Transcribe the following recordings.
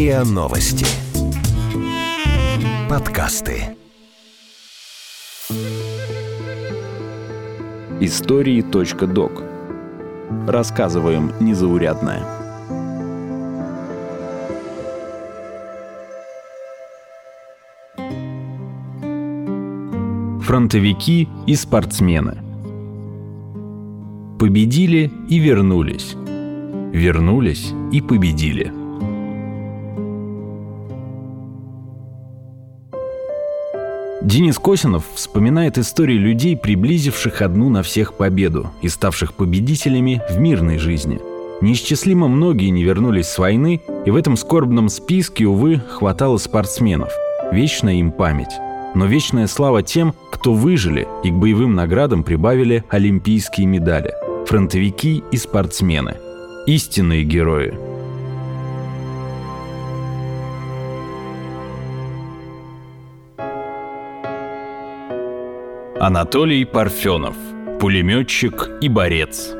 РИА Новости. Подкасты. Истории.док. Рассказываем незаурядное. Фронтовики и спортсмены. Победили и вернулись. Вернулись и победили. Денис Косинов вспоминает истории людей, приблизивших одну на всех победу и ставших победителями в мирной жизни. Неисчислимо многие не вернулись с войны, и в этом скорбном списке, увы, хватало спортсменов. Вечная им память. Но вечная слава тем, кто выжили и к боевым наградам прибавили олимпийские медали. Фронтовики и спортсмены. Истинные герои – Анатолий Парфенов, пулеметчик и борец.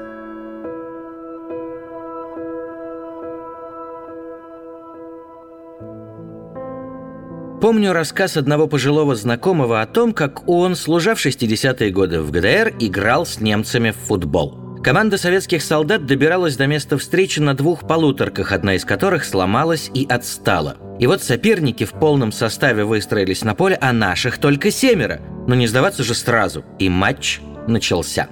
Помню рассказ одного пожилого знакомого о том, как он, служа в 60-е годы в ГДР, играл с немцами в футбол. Команда советских солдат добиралась до места встречи на двух полуторках, одна из которых сломалась и отстала. И вот соперники в полном составе выстроились на поле, а наших только семеро. Но не сдаваться же сразу. И матч начался.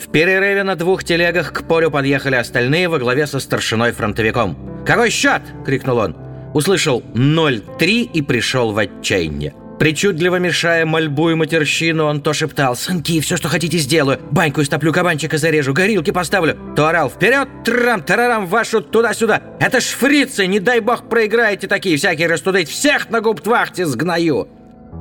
В перерыве на двух телегах к полю подъехали остальные во главе со старшиной-фронтовиком. «Какой счет?» — крикнул он. Услышал 0-3 и пришел в отчаяние. Причудливо мешая мольбу и матерщину, он то шептал «Сынки, все, что хотите, сделаю. Баньку истоплю, кабанчика зарежу, горилки поставлю». То орал «Вперед, трам-тарарам, вашу туда-сюда! Это ж фрицы, не дай бог проиграете такие всякие растудыть, всех на губтвахте сгною!»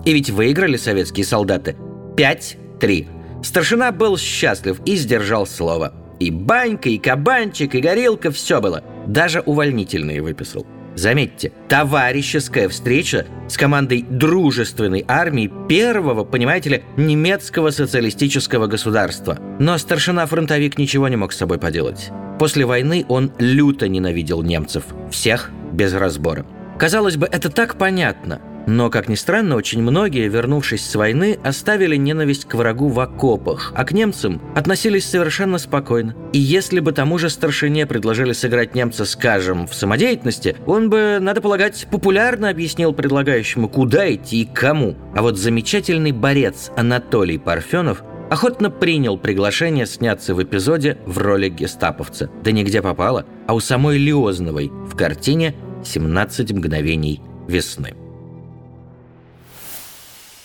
И ведь выиграли советские солдаты. 5-3. Старшина был счастлив и сдержал слово. И банька, и кабанчик, и горилка – все было. Даже увольнительные выписал. Заметьте, товарищеская встреча с командой дружественной армии первого, понимаете ли, немецкого социалистического государства. Но старшина-фронтовик ничего не мог с собой поделать. После войны он люто ненавидел немцев. Всех без разбора. Казалось бы, это так понятно – но, как ни странно, очень многие, вернувшись с войны, оставили ненависть к врагу в окопах, а к немцам относились совершенно спокойно. И если бы тому же старшине предложили сыграть немца, скажем, в самодеятельности, он бы, надо полагать, популярно объяснил предлагающему, куда идти и кому. А вот замечательный борец Анатолий Парфенов охотно принял приглашение сняться в эпизоде в роли гестаповца. Да нигде попало, а у самой Лиозновой в картине «17 мгновений весны».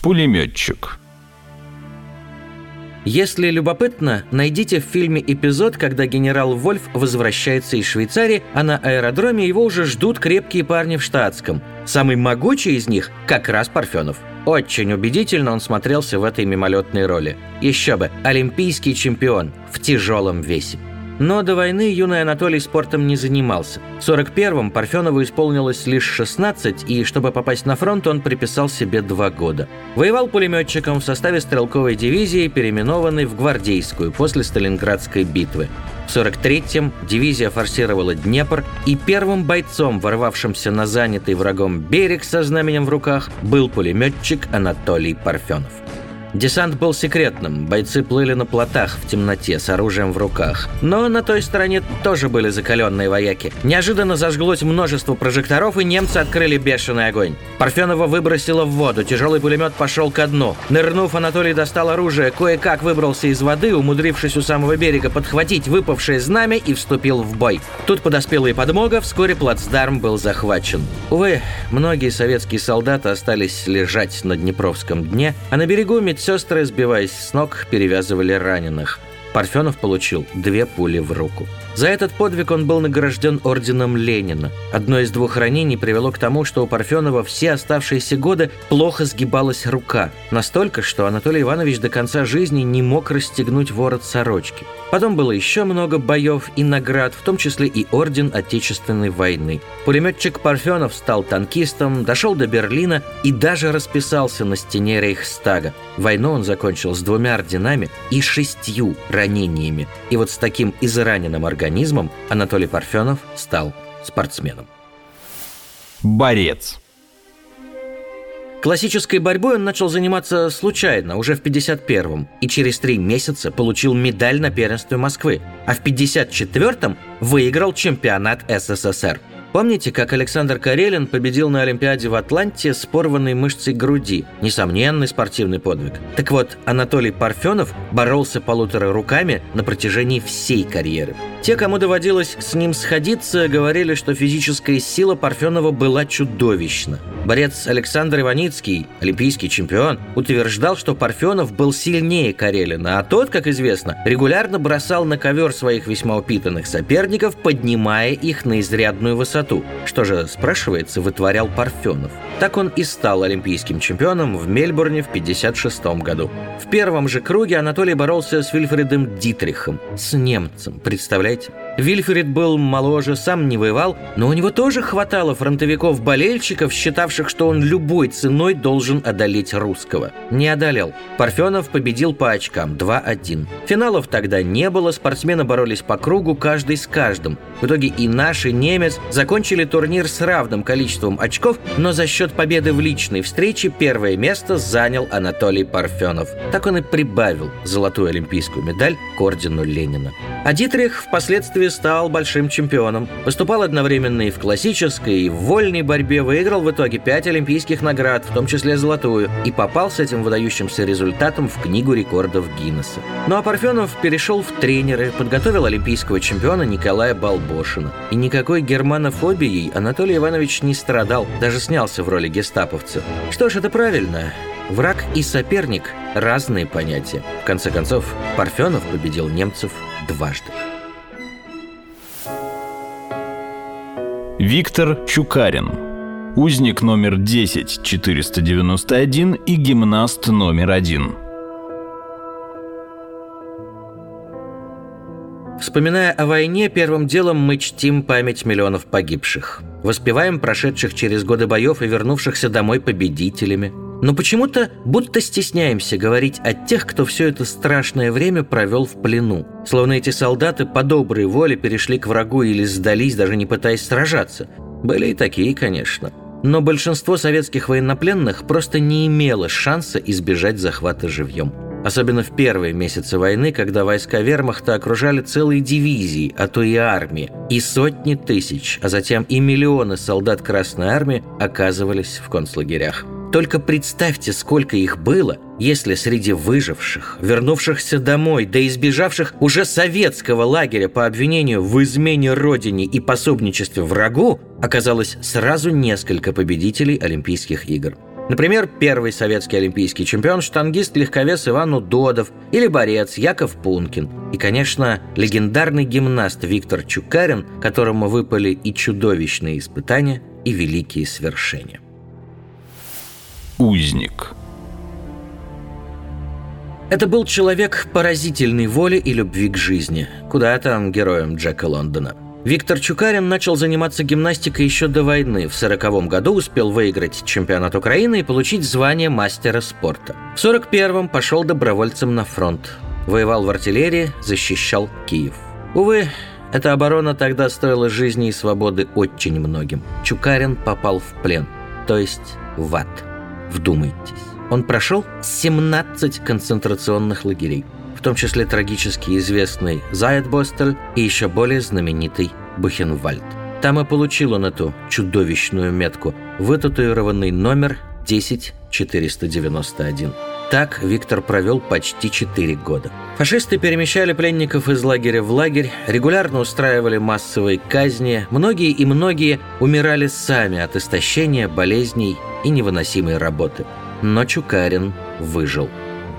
Пулеметчик. Если любопытно, найдите в фильме эпизод, когда генерал Вольф возвращается из Швейцарии, а на аэродроме его уже ждут крепкие парни в штатском. Самый могучий из них как раз Парфенов. Очень убедительно он смотрелся в этой мимолетной роли. Еще бы, олимпийский чемпион в тяжелом весе. Но до войны юный Анатолий спортом не занимался. В 41-м Парфенову исполнилось лишь 16, и чтобы попасть на фронт, он приписал себе два года. Воевал пулеметчиком в составе стрелковой дивизии, переименованной в гвардейскую после Сталинградской битвы. В 43-м дивизия форсировала Днепр, и первым бойцом, ворвавшимся на занятый врагом берег со знаменем в руках, был пулеметчик Анатолий Парфенов. Десант был секретным, бойцы плыли на плотах в темноте с оружием в руках. Но на той стороне тоже были закаленные вояки. Неожиданно зажглось множество прожекторов, и немцы открыли бешеный огонь. Парфенова выбросило в воду, тяжелый пулемет пошел ко дну. Нырнув, Анатолий достал оружие, кое-как выбрался из воды, умудрившись у самого берега подхватить выпавшее знамя и вступил в бой. Тут подоспела и подмога, вскоре плацдарм был захвачен. Увы, многие советские солдаты остались лежать на Днепровском дне, а на берегу медсестры Медсестры, сбиваясь с ног, перевязывали раненых. Парфенов получил две пули в руку. За этот подвиг он был награжден орденом Ленина. Одно из двух ранений привело к тому, что у Парфенова все оставшиеся годы плохо сгибалась рука. Настолько, что Анатолий Иванович до конца жизни не мог расстегнуть ворот сорочки. Потом было еще много боев и наград, в том числе и Орден Отечественной войны. Пулеметчик Парфенов стал танкистом, дошел до Берлина и даже расписался на стене Рейхстага. Войну он закончил с двумя орденами и шестью ранениями. И вот с таким израненным организмом Анатолий Парфенов стал спортсменом. Борец. Классической борьбой он начал заниматься случайно, уже в 51-м, и через три месяца получил медаль на первенстве Москвы, а в 54-м выиграл чемпионат СССР – Помните, как Александр Карелин победил на Олимпиаде в Атланте с порванной мышцей груди? Несомненный спортивный подвиг. Так вот, Анатолий Парфенов боролся полутора руками на протяжении всей карьеры. Те, кому доводилось с ним сходиться, говорили, что физическая сила Парфенова была чудовищна. Борец Александр Иваницкий, олимпийский чемпион, утверждал, что Парфенов был сильнее Карелина, а тот, как известно, регулярно бросал на ковер своих весьма упитанных соперников, поднимая их на изрядную высоту высоту. Что же, спрашивается, вытворял Парфенов. Так он и стал олимпийским чемпионом в Мельбурне в 1956 году. В первом же круге Анатолий боролся с Вильфредом Дитрихом, с немцем, представляете? Вильфред был моложе, сам не воевал, но у него тоже хватало фронтовиков-болельщиков, считавших, что он любой ценой должен одолеть русского. Не одолел. Парфенов победил по очкам 2-1. Финалов тогда не было, спортсмены боролись по кругу, каждый с каждым. В итоге и наш, и немец закончили турнир с равным количеством очков, но за счет победы в личной встрече первое место занял Анатолий Парфенов. Так он и прибавил золотую олимпийскую медаль к ордену Ленина. А Дитрих впоследствии стал большим чемпионом. Выступал одновременно и в классической, и в вольной борьбе, выиграл в итоге пять олимпийских наград, в том числе золотую, и попал с этим выдающимся результатом в Книгу рекордов Гиннесса. Ну а Парфенов перешел в тренеры, подготовил олимпийского чемпиона Николая Балбошина. И никакой германофобией Анатолий Иванович не страдал, даже снялся в роли гестаповца. Что ж, это правильно. Враг и соперник – разные понятия. В конце концов, Парфенов победил немцев дважды. Виктор Чукарин. Узник номер 10491 и гимнаст номер один. Вспоминая о войне, первым делом мы чтим память миллионов погибших. Воспеваем прошедших через годы боев и вернувшихся домой победителями – но почему-то будто стесняемся говорить о тех, кто все это страшное время провел в плену. Словно эти солдаты по доброй воле перешли к врагу или сдались, даже не пытаясь сражаться. Были и такие, конечно. Но большинство советских военнопленных просто не имело шанса избежать захвата живьем. Особенно в первые месяцы войны, когда войска вермахта окружали целые дивизии, а то и армии, и сотни тысяч, а затем и миллионы солдат Красной Армии оказывались в концлагерях. Только представьте, сколько их было, если среди выживших, вернувшихся домой, да избежавших уже советского лагеря по обвинению в измене родине и пособничестве врагу, оказалось сразу несколько победителей Олимпийских игр. Например, первый советский олимпийский чемпион, штангист-легковес Иван Удодов или борец Яков Пункин. И, конечно, легендарный гимнаст Виктор Чукарин, которому выпали и чудовищные испытания, и великие свершения. Узник. Это был человек поразительной воли и любви к жизни. Куда там героем Джека Лондона. Виктор Чукарин начал заниматься гимнастикой еще до войны. В 1940 году успел выиграть чемпионат Украины и получить звание мастера спорта. В 1941 пошел добровольцем на фронт. Воевал в артиллерии, защищал Киев. Увы, эта оборона тогда стоила жизни и свободы очень многим. Чукарин попал в плен, то есть в ад. Вдумайтесь. Он прошел 17 концентрационных лагерей, в том числе трагически известный Зайдбостель и еще более знаменитый Бухенвальд. Там и получил он эту чудовищную метку, вытатуированный номер 10491. Так Виктор провел почти 4 года. Фашисты перемещали пленников из лагеря в лагерь, регулярно устраивали массовые казни, многие и многие умирали сами от истощения, болезней и невыносимой работы. Но Чукарин выжил.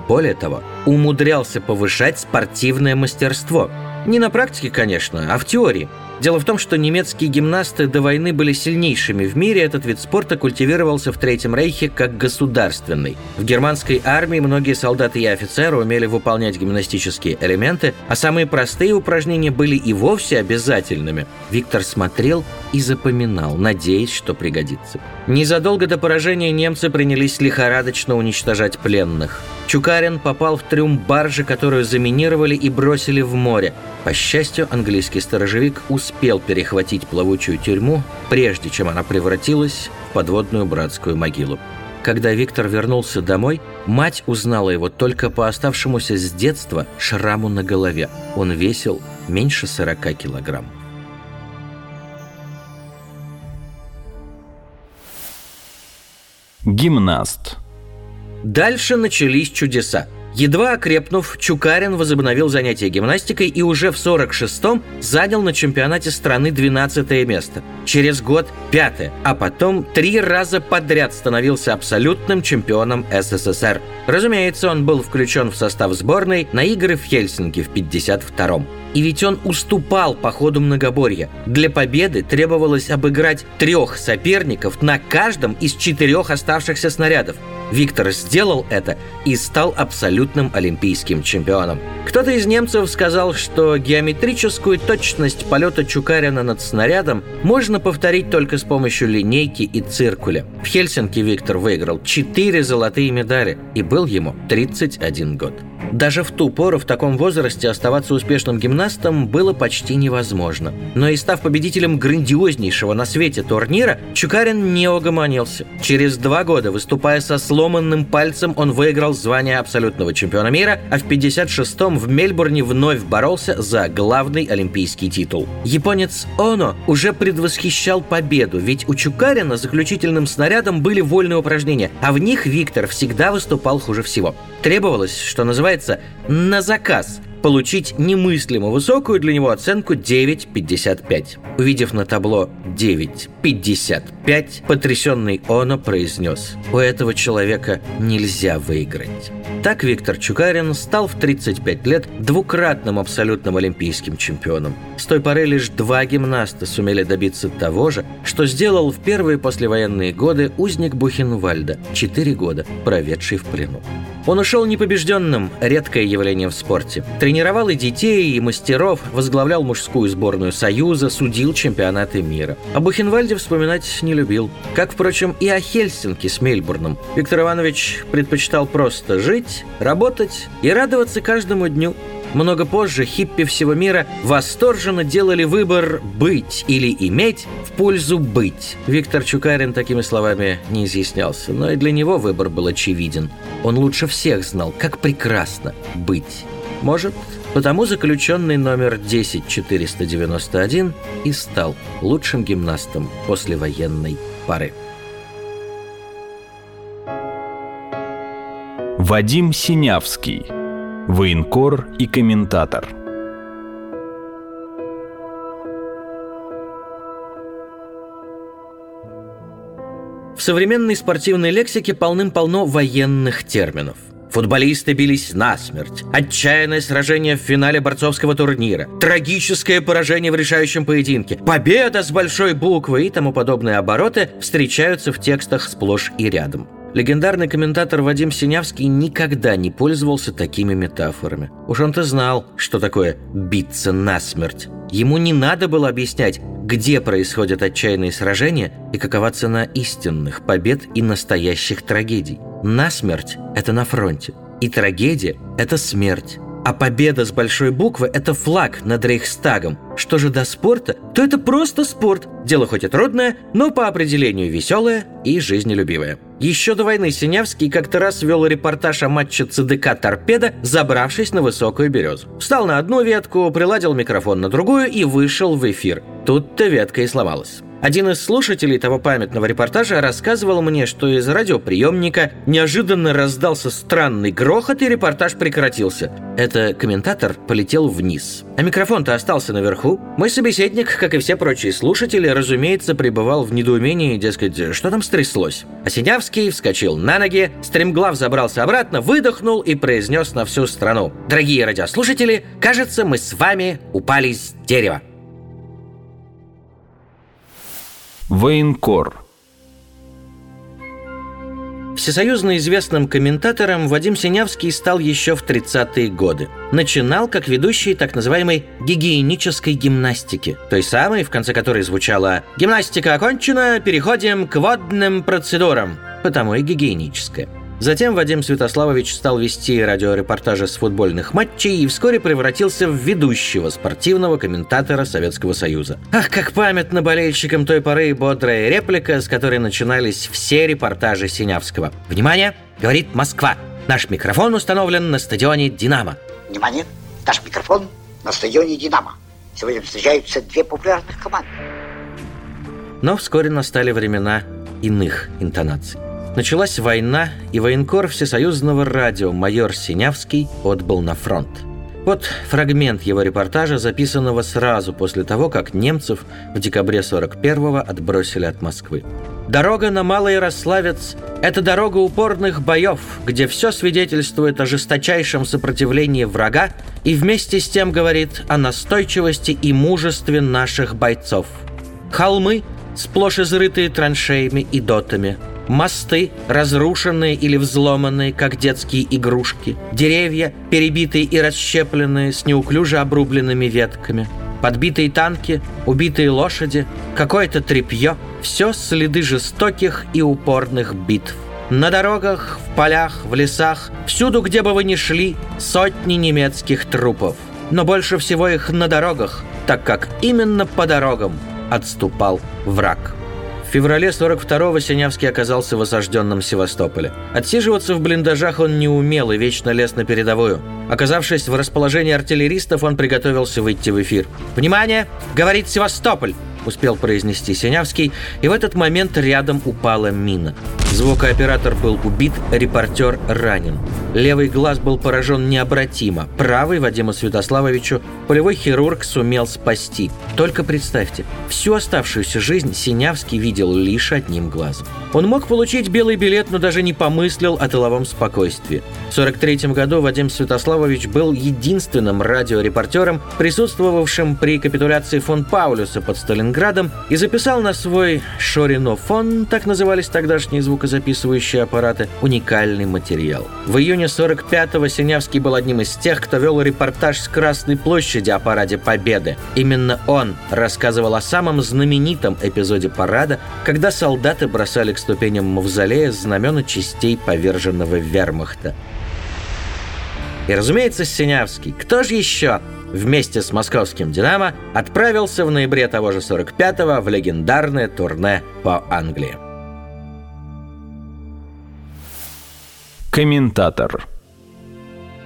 Более того, умудрялся повышать спортивное мастерство. Не на практике, конечно, а в теории – Дело в том, что немецкие гимнасты до войны были сильнейшими в мире, этот вид спорта культивировался в Третьем Рейхе как государственный. В германской армии многие солдаты и офицеры умели выполнять гимнастические элементы, а самые простые упражнения были и вовсе обязательными. Виктор смотрел и запоминал, надеясь, что пригодится. Незадолго до поражения немцы принялись лихорадочно уничтожать пленных. Чукарин попал в трюм баржи, которую заминировали и бросили в море. По счастью, английский сторожевик успел перехватить плавучую тюрьму, прежде чем она превратилась в подводную братскую могилу. Когда Виктор вернулся домой, мать узнала его только по оставшемуся с детства шраму на голове. Он весил меньше 40 килограмм. Гимнаст Дальше начались чудеса. Едва окрепнув, Чукарин возобновил занятия гимнастикой и уже в 46-м занял на чемпионате страны 12 место. Через год – пятое, а потом три раза подряд становился абсолютным чемпионом СССР. Разумеется, он был включен в состав сборной на игры в Хельсинки в 52-м. И ведь он уступал по ходу многоборья. Для победы требовалось обыграть трех соперников на каждом из четырех оставшихся снарядов. Виктор сделал это и стал абсолютным олимпийским чемпионом. Кто-то из немцев сказал, что геометрическую точность полета Чукарина над снарядом можно повторить только с помощью линейки и циркуля. В Хельсинки Виктор выиграл четыре золотые медали, и был ему 31 год. Даже в ту пору в таком возрасте оставаться успешным гимнастом было почти невозможно. Но и став победителем грандиознейшего на свете турнира, Чукарин не угомонился. Через два года, выступая со сломанным пальцем, он выиграл звание абсолютного чемпиона мира, а в 56-м в Мельбурне вновь боролся за главный олимпийский титул. Японец Оно уже предвосхищал победу, ведь у Чукарина заключительным снарядом были вольные упражнения, а в них Виктор всегда выступал хуже всего. Требовалось, что называется, на заказ получить немыслимо высокую для него оценку 9,55. Увидев на табло 9,55, потрясенный Оно произнес «У этого человека нельзя выиграть». Так Виктор Чукарин стал в 35 лет двукратным абсолютным олимпийским чемпионом. С той поры лишь два гимнаста сумели добиться того же, что сделал в первые послевоенные годы узник Бухенвальда, 4 года, проведший в плену. Он ушел непобежденным, редкое явление в спорте. Тренировал и детей, и мастеров, возглавлял мужскую сборную Союза, судил чемпионаты мира. О Бухенвальде вспоминать не любил. Как, впрочем, и о Хельсинки с Мельбурном. Виктор Иванович предпочитал просто жить, работать и радоваться каждому дню. Много позже хиппи всего мира восторженно делали выбор «быть» или «иметь» в пользу «быть». Виктор Чукарин такими словами не изъяснялся, но и для него выбор был очевиден. Он лучше всех знал, как прекрасно быть. Может, потому заключенный номер 10491 и стал лучшим гимнастом послевоенной пары. Вадим Синявский – Военкор и комментатор. В современной спортивной лексике полным-полно военных терминов. Футболисты бились насмерть. Отчаянное сражение в финале борцовского турнира. Трагическое поражение в решающем поединке. Победа с большой буквы и тому подобные обороты встречаются в текстах сплошь и рядом. Легендарный комментатор Вадим Синявский никогда не пользовался такими метафорами. Уж он-то знал, что такое «биться насмерть». Ему не надо было объяснять, где происходят отчаянные сражения и какова цена истинных побед и настоящих трагедий. Насмерть – это на фронте, и трагедия – это смерть. А победа с большой буквы – это флаг над Рейхстагом. Что же до спорта, то это просто спорт. Дело хоть и трудное, но по определению веселое и жизнелюбивое. Еще до войны Синявский как-то раз вел репортаж о матче ЦДК «Торпеда», забравшись на высокую березу. Встал на одну ветку, приладил микрофон на другую и вышел в эфир. Тут-то ветка и сломалась. Один из слушателей того памятного репортажа рассказывал мне, что из радиоприемника неожиданно раздался странный грохот, и репортаж прекратился. Это комментатор полетел вниз. А микрофон-то остался наверху. Мой собеседник, как и все прочие слушатели, разумеется, пребывал в недоумении, дескать, что там стряслось. А Синявский вскочил на ноги, стремглав забрался обратно, выдохнул и произнес на всю страну. «Дорогие радиослушатели, кажется, мы с вами упали с дерева». Военкор. Всесоюзно известным комментатором Вадим Синявский стал еще в 30-е годы. Начинал как ведущий так называемой гигиенической гимнастики, той самой, в конце которой звучало «Гимнастика окончена, переходим к водным процедурам», потому и гигиеническая. Затем Вадим Святославович стал вести радиорепортажи с футбольных матчей и вскоре превратился в ведущего спортивного комментатора Советского Союза. Ах, как памятно болельщикам той поры бодрая реплика, с которой начинались все репортажи Синявского. «Внимание! Говорит Москва! Наш микрофон установлен на стадионе «Динамо». Внимание! Наш микрофон на стадионе «Динамо». Сегодня встречаются две популярных команды. Но вскоре настали времена иных интонаций. Началась война, и военкор Всесоюзного радио майор Синявский отбыл на фронт. Вот фрагмент его репортажа, записанного сразу после того, как немцев в декабре 41-го отбросили от Москвы. Дорога на Малый Ярославец – это дорога упорных боев, где все свидетельствует о жесточайшем сопротивлении врага и вместе с тем говорит о настойчивости и мужестве наших бойцов. Холмы, сплошь изрытые траншеями и дотами – Мосты, разрушенные или взломанные, как детские игрушки. Деревья, перебитые и расщепленные, с неуклюже обрубленными ветками. Подбитые танки, убитые лошади, какое-то тряпье. Все следы жестоких и упорных битв. На дорогах, в полях, в лесах, всюду, где бы вы ни шли, сотни немецких трупов. Но больше всего их на дорогах, так как именно по дорогам отступал враг. В феврале 42-го Синявский оказался в осажденном Севастополе. Отсиживаться в блиндажах он не умел и вечно лез на передовую. Оказавшись в расположении артиллеристов, он приготовился выйти в эфир. «Внимание! Говорит Севастополь!» Успел произнести Синявский, и в этот момент рядом упала мина. Звукооператор был убит, репортер ранен. Левый глаз был поражен необратимо. Правый Вадиму Святославовичу полевой хирург сумел спасти. Только представьте, всю оставшуюся жизнь Синявский видел лишь одним глазом. Он мог получить белый билет, но даже не помыслил о тыловом спокойствии. В 1943 году Вадим Святославович был единственным радиорепортером, присутствовавшим при капитуляции фон Паулюса под Сталинградом и записал на свой шоринофон, так назывались тогдашние звукозаписывающие аппараты, уникальный материал. В июне 45-го Синявский был одним из тех, кто вел репортаж с Красной площади о параде Победы. Именно он рассказывал о самом знаменитом эпизоде парада, когда солдаты бросали к ступеням мавзолея знамена частей поверженного вермахта. И, разумеется, Синявский. Кто же еще вместе с московским «Динамо» отправился в ноябре того же 45-го в легендарное турне по Англии. Комментатор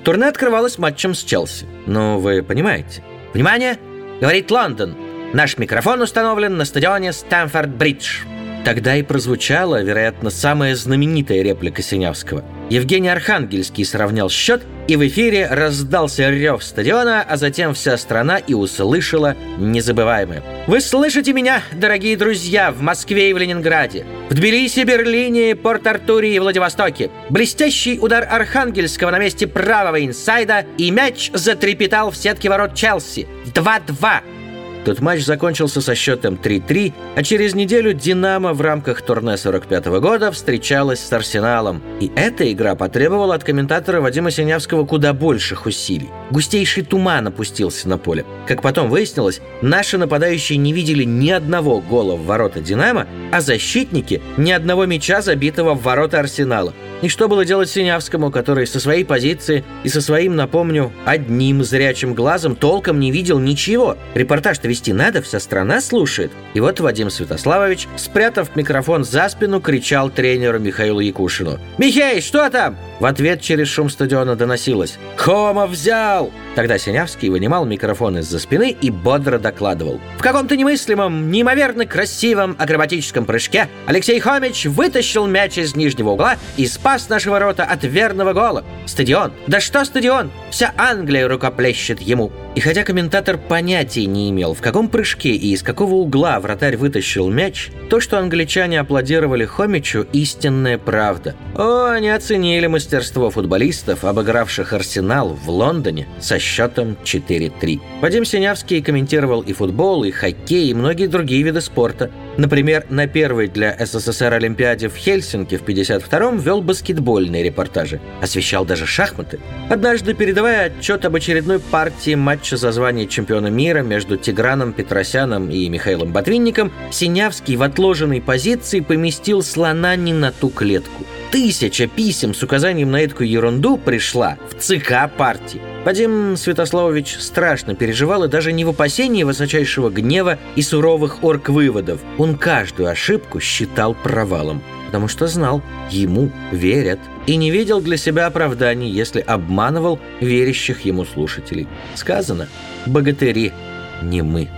Турне открывалось матчем с Челси. Ну, вы понимаете. «Внимание!» — говорит Лондон. «Наш микрофон установлен на стадионе Стэнфорд-Бридж». Тогда и прозвучала, вероятно, самая знаменитая реплика Синявского. Евгений Архангельский сравнял счет, и в эфире раздался рев стадиона, а затем вся страна и услышала незабываемое. «Вы слышите меня, дорогие друзья, в Москве и в Ленинграде, в Тбилиси, Берлине, Порт-Артуре и Владивостоке. Блестящий удар Архангельского на месте правого инсайда, и мяч затрепетал в сетке ворот Челси. 2-2. Тот матч закончился со счетом 3-3, а через неделю «Динамо» в рамках турне 45 -го года встречалась с «Арсеналом». И эта игра потребовала от комментатора Вадима Синявского куда больших усилий. Густейший туман опустился на поле. Как потом выяснилось, наши нападающие не видели ни одного гола в ворота «Динамо», а защитники – ни одного мяча, забитого в ворота «Арсенала». И что было делать Синявскому, который со своей позиции и со своим, напомню, одним зрячим глазом толком не видел ничего? Репортаж-то вести надо, вся страна слушает. И вот Вадим Святославович, спрятав микрофон за спину, кричал тренеру Михаилу Якушину. «Михей, что там?» В ответ через шум стадиона доносилось «Хома взял!» Тогда Синявский вынимал микрофон из-за спины и бодро докладывал. В каком-то немыслимом, неимоверно красивом акробатическом прыжке Алексей Хомич вытащил мяч из нижнего угла и спас наши ворота от верного гола. Стадион! Да что стадион? Вся Англия рукоплещет ему. И хотя комментатор понятия не имел, в каком прыжке и из какого угла вратарь вытащил мяч, то, что англичане аплодировали Хомичу, истинная правда. О, они оценили мастерство футболистов, обыгравших Арсенал в Лондоне со счетом 4-3. Вадим Синявский комментировал и футбол, и хоккей, и многие другие виды спорта. Например, на первой для СССР Олимпиаде в Хельсинки в 52-м вел баскетбольные репортажи. Освещал даже шахматы. Однажды, передавая отчет об очередной партии матча за звание чемпиона мира между Тиграном Петросяном и Михаилом Ботвинником, Синявский в отложенной позиции поместил слона не на ту клетку. Тысяча писем с указанием на эту ерунду пришла в ЦК партии. Вадим Святославович страшно переживал и даже не в опасении высочайшего гнева и суровых орг-выводов. Он каждую ошибку считал провалом, потому что знал, ему верят, и не видел для себя оправданий, если обманывал верящих ему слушателей. Сказано «богатыри, не мы».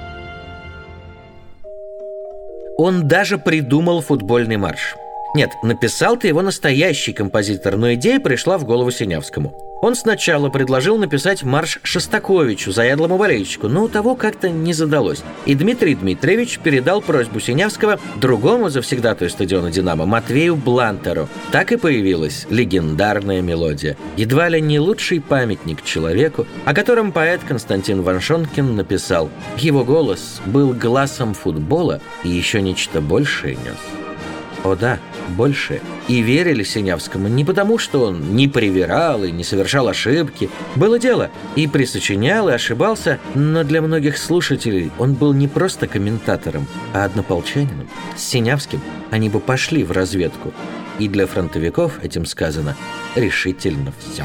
Он даже придумал футбольный марш – нет, написал ты его настоящий композитор, но идея пришла в голову Синявскому. Он сначала предложил написать марш Шостаковичу, заядлому болельщику, но у того как-то не задалось. И Дмитрий Дмитриевич передал просьбу Синявского другому завсегдатую стадиона «Динамо» Матвею Блантеру. Так и появилась легендарная мелодия. Едва ли не лучший памятник человеку, о котором поэт Константин Ваншонкин написал. Его голос был глазом футбола и еще нечто большее нес. О да, больше. И верили Синявскому не потому, что он не привирал и не совершал ошибки. Было дело, и присочинял, и ошибался, но для многих слушателей он был не просто комментатором, а однополчанином. С Синявским они бы пошли в разведку. И для фронтовиков, этим сказано, решительно все.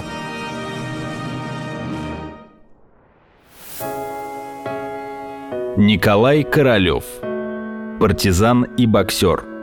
Николай Королёв Партизан и боксер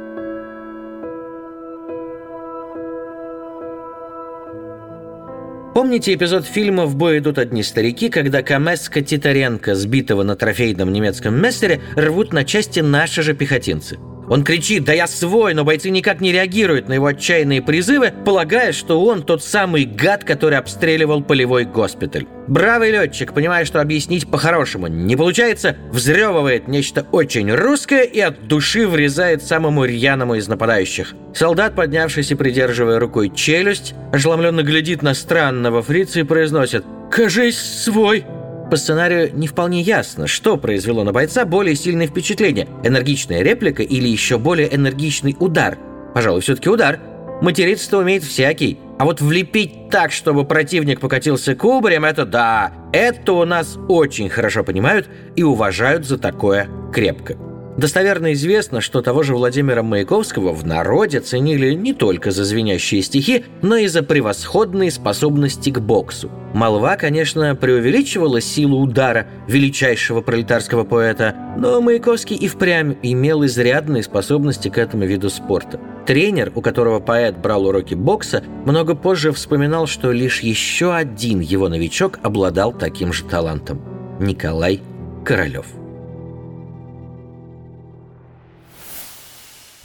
Помните эпизод фильма «В бой идут одни старики», когда Камеска Титаренко, сбитого на трофейном немецком мессере, рвут на части наши же пехотинцы? Он кричит «Да я свой!», но бойцы никак не реагируют на его отчаянные призывы, полагая, что он тот самый гад, который обстреливал полевой госпиталь. Бравый летчик, понимая, что объяснить по-хорошему не получается, взрёвывает нечто очень русское и от души врезает самому рьяному из нападающих. Солдат, поднявшись и придерживая рукой челюсть, ошеломленно глядит на странного фрица и произносит «Кажись, свой!» По сценарию не вполне ясно, что произвело на бойца более сильное впечатление – энергичная реплика или еще более энергичный удар. Пожалуй, все-таки удар. Материться умеет всякий. А вот влепить так, чтобы противник покатился кубарем – это да. Это у нас очень хорошо понимают и уважают за такое крепко. Достоверно известно, что того же Владимира Маяковского в народе ценили не только за звенящие стихи, но и за превосходные способности к боксу. Молва, конечно, преувеличивала силу удара величайшего пролетарского поэта, но Маяковский и впрямь имел изрядные способности к этому виду спорта. Тренер, у которого поэт брал уроки бокса, много позже вспоминал, что лишь еще один его новичок обладал таким же талантом – Николай Королев.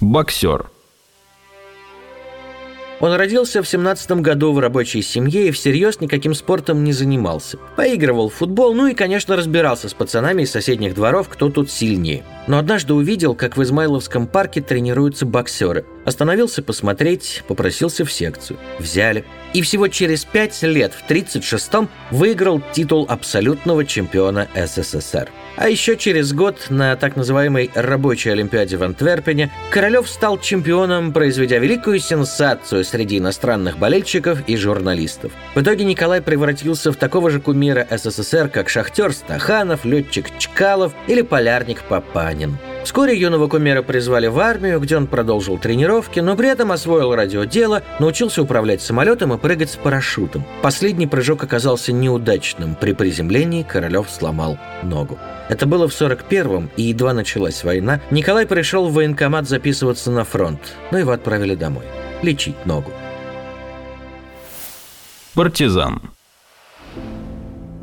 Боксер. Он родился в 17 году в рабочей семье и всерьез никаким спортом не занимался. Поигрывал в футбол, ну и, конечно, разбирался с пацанами из соседних дворов, кто тут сильнее. Но однажды увидел, как в Измайловском парке тренируются боксеры. Остановился посмотреть, попросился в секцию. Взяли. И всего через пять лет, в 36-м, выиграл титул абсолютного чемпиона СССР. А еще через год на так называемой рабочей олимпиаде в Антверпене Королев стал чемпионом, произведя великую сенсацию среди иностранных болельщиков и журналистов. В итоге Николай превратился в такого же кумира СССР, как шахтер Стаханов, летчик Чкалов или полярник Папанин. Вскоре юного кумира призвали в армию, где он продолжил тренировки, но при этом освоил радиодело, научился управлять самолетом и прыгать с парашютом. Последний прыжок оказался неудачным. При приземлении Королев сломал ногу. Это было в 41-м, и едва началась война, Николай пришел в военкомат записываться на фронт, но его отправили домой. Лечить ногу. Партизан.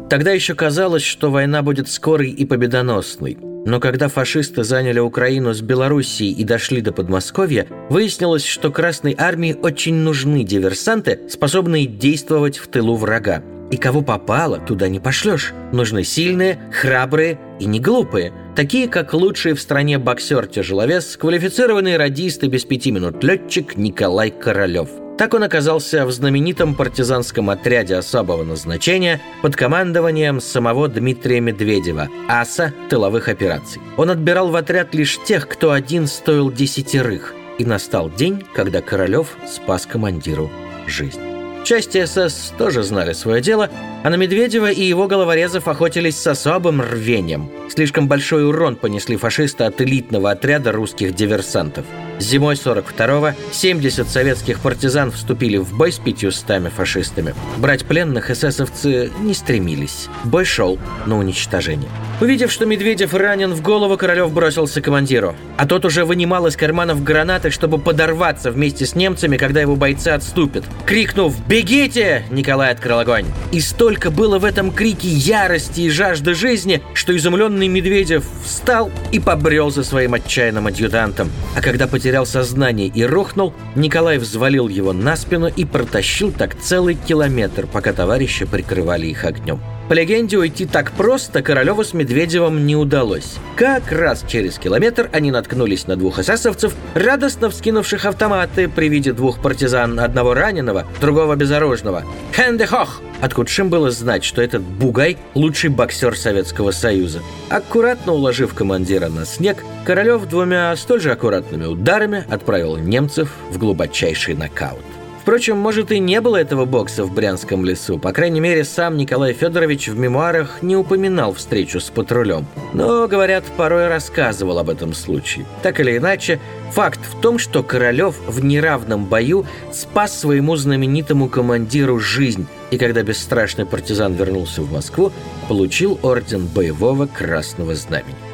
Тогда еще казалось, что война будет скорой и победоносной. Но когда фашисты заняли Украину с Белоруссией и дошли до Подмосковья, выяснилось, что Красной Армии очень нужны диверсанты, способные действовать в тылу врага. И кого попало, туда не пошлешь. Нужны сильные, храбрые и не глупые. Такие, как лучший в стране боксер-тяжеловес, квалифицированный радист и без пяти минут летчик Николай Королев. Так он оказался в знаменитом партизанском отряде особого назначения под командованием самого Дмитрия Медведева, аса тыловых операций. Он отбирал в отряд лишь тех, кто один стоил десятерых. И настал день, когда Королев спас командиру жизнь. Части СС тоже знали свое дело А на Медведева и его головорезов охотились с особым рвением. Слишком большой урон понесли фашисты от элитного отряда русских диверсантов. Зимой 42-го 70 советских партизан вступили в бой с 500 фашистами. Брать пленных эсэсовцы не стремились. Бой шел на уничтожение. Увидев, что Медведев ранен в голову, Королев бросился к командиру. А тот уже вынимал из карманов гранаты, чтобы подорваться вместе с немцами, когда его бойцы отступят. Крикнув «Бегите!», Николай открыл огонь. И столько было в этом крике ярости и жажды жизни, что изумленный Медведев встал и побрел за своим отчаянным адъютантом. А когда потерял сознание и рухнул, Николай взвалил его на спину и протащил так целый километр, пока товарищи прикрывали их огнем. По легенде, уйти так просто Королеву с Медведевым не удалось. Как раз через километр они наткнулись на двух эсэсовцев, радостно вскинувших автоматы при виде двух партизан, одного раненого, другого безоружного. «Хэнде хох!» Откудшим было знать, что этот бугай – лучший боксер Советского Союза. Аккуратно уложив командира на снег, Королев двумя столь же аккуратными ударами отправил немцев в глубочайший нокаут. Впрочем, может и не было этого бокса в Брянском лесу. По крайней мере, сам Николай Федорович в мемуарах не упоминал встречу с патрулем. Но, говорят, порой рассказывал об этом случае. Так или иначе, факт в том, что Королев в неравном бою спас своему знаменитому командиру жизнь, и когда бесстрашный партизан вернулся в Москву, получил орден боевого красного знамени.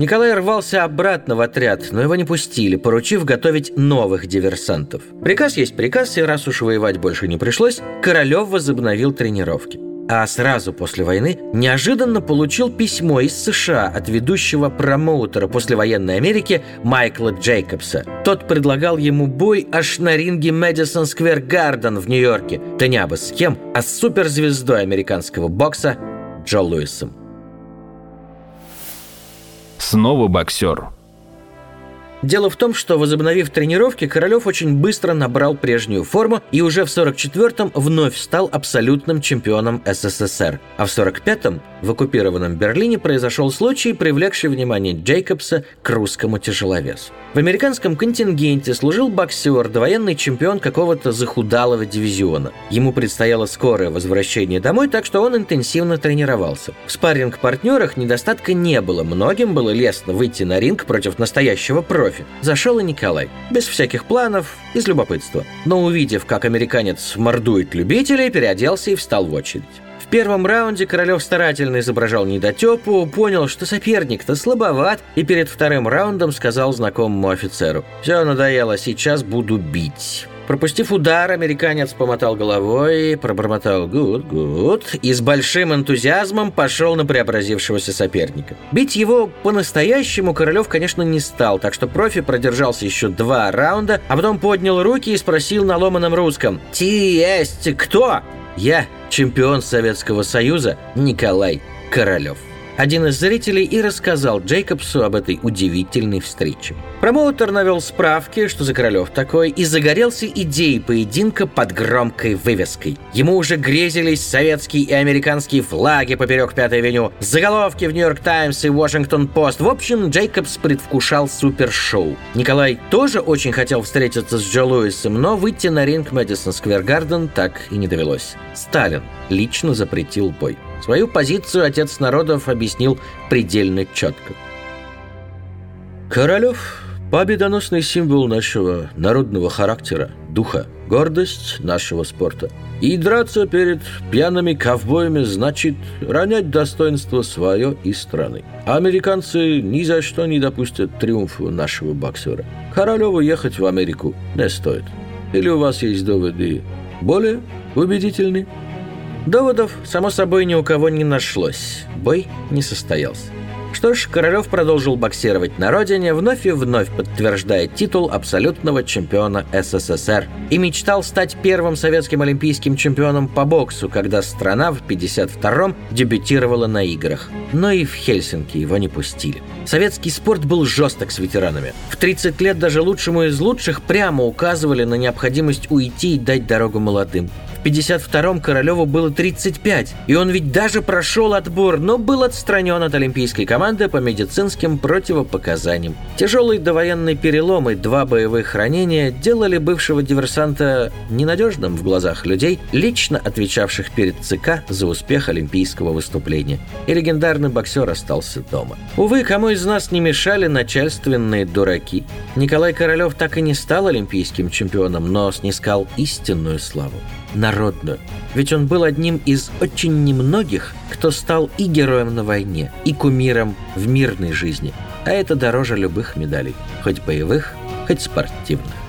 Николай рвался обратно в отряд, но его не пустили, поручив готовить новых диверсантов. Приказ есть приказ, и раз уж воевать больше не пришлось, Королев возобновил тренировки. А сразу после войны неожиданно получил письмо из США от ведущего промоутера послевоенной Америки Майкла Джейкобса. Тот предлагал ему бой аж на ринге Мэдисон Сквер Гарден в Нью-Йорке. Да не абы с кем, а с суперзвездой американского бокса Джо Луисом. Снова боксер. Дело в том, что, возобновив тренировки, Королев очень быстро набрал прежнюю форму и уже в 44-м вновь стал абсолютным чемпионом СССР. А в 45-м в оккупированном Берлине произошел случай, привлекший внимание Джейкобса к русскому тяжеловесу. В американском контингенте служил боксер, довоенный чемпион какого-то захудалого дивизиона. Ему предстояло скорое возвращение домой, так что он интенсивно тренировался. В спарринг-партнерах недостатка не было, многим было лестно выйти на ринг против настоящего профи. Зашел и Николай. Без всяких планов, из любопытства. Но увидев, как американец мордует любителей, переоделся и встал в очередь первом раунде Королев старательно изображал недотепу, понял, что соперник-то слабоват, и перед вторым раундом сказал знакомому офицеру «Все надоело, сейчас буду бить». Пропустив удар, американец помотал головой, пробормотал «гуд, гуд» и с большим энтузиазмом пошел на преобразившегося соперника. Бить его по-настоящему Королев, конечно, не стал, так что профи продержался еще два раунда, а потом поднял руки и спросил на ломаном русском «Ти есть кто?» «Я чемпион Советского Союза Николай Королев. Один из зрителей и рассказал Джейкобсу об этой удивительной встрече. Промоутер навел справки, что за Королев такой, и загорелся идеей поединка под громкой вывеской. Ему уже грезились советские и американские флаги поперек Пятой авеню, заголовки в Нью-Йорк Таймс и Вашингтон Пост. В общем, Джейкобс предвкушал супершоу. Николай тоже очень хотел встретиться с Джо Луисом, но выйти на ринг Мэдисон Сквер Гарден так и не довелось. Сталин лично запретил бой. Свою позицию отец народов объяснил предельно четко. Королев – победоносный символ нашего народного характера, духа, гордость нашего спорта. И драться перед пьяными ковбоями значит ронять достоинство свое и страны. Американцы ни за что не допустят триумфа нашего боксера. Королеву ехать в Америку не стоит. Или у вас есть доводы более убедительные? Доводов, само собой, ни у кого не нашлось. Бой не состоялся. Что ж, Королев продолжил боксировать на родине, вновь и вновь подтверждая титул абсолютного чемпиона СССР. И мечтал стать первым советским олимпийским чемпионом по боксу, когда страна в 52-м дебютировала на играх. Но и в Хельсинки его не пустили. Советский спорт был жесток с ветеранами. В 30 лет даже лучшему из лучших прямо указывали на необходимость уйти и дать дорогу молодым. В 52-м Королеву было 35, и он ведь даже прошел отбор, но был отстранен от олимпийской команды по медицинским противопоказаниям. Тяжелый довоенный перелом и два боевых ранения делали бывшего диверсанта ненадежным в глазах людей, лично отвечавших перед ЦК за успех олимпийского выступления. И легендарный боксер остался дома. Увы, кому из нас не мешали начальственные дураки. Николай Королев так и не стал олимпийским чемпионом, но снискал истинную славу народную. Ведь он был одним из очень немногих, кто стал и героем на войне, и кумиром в мирной жизни. А это дороже любых медалей, хоть боевых, хоть спортивных.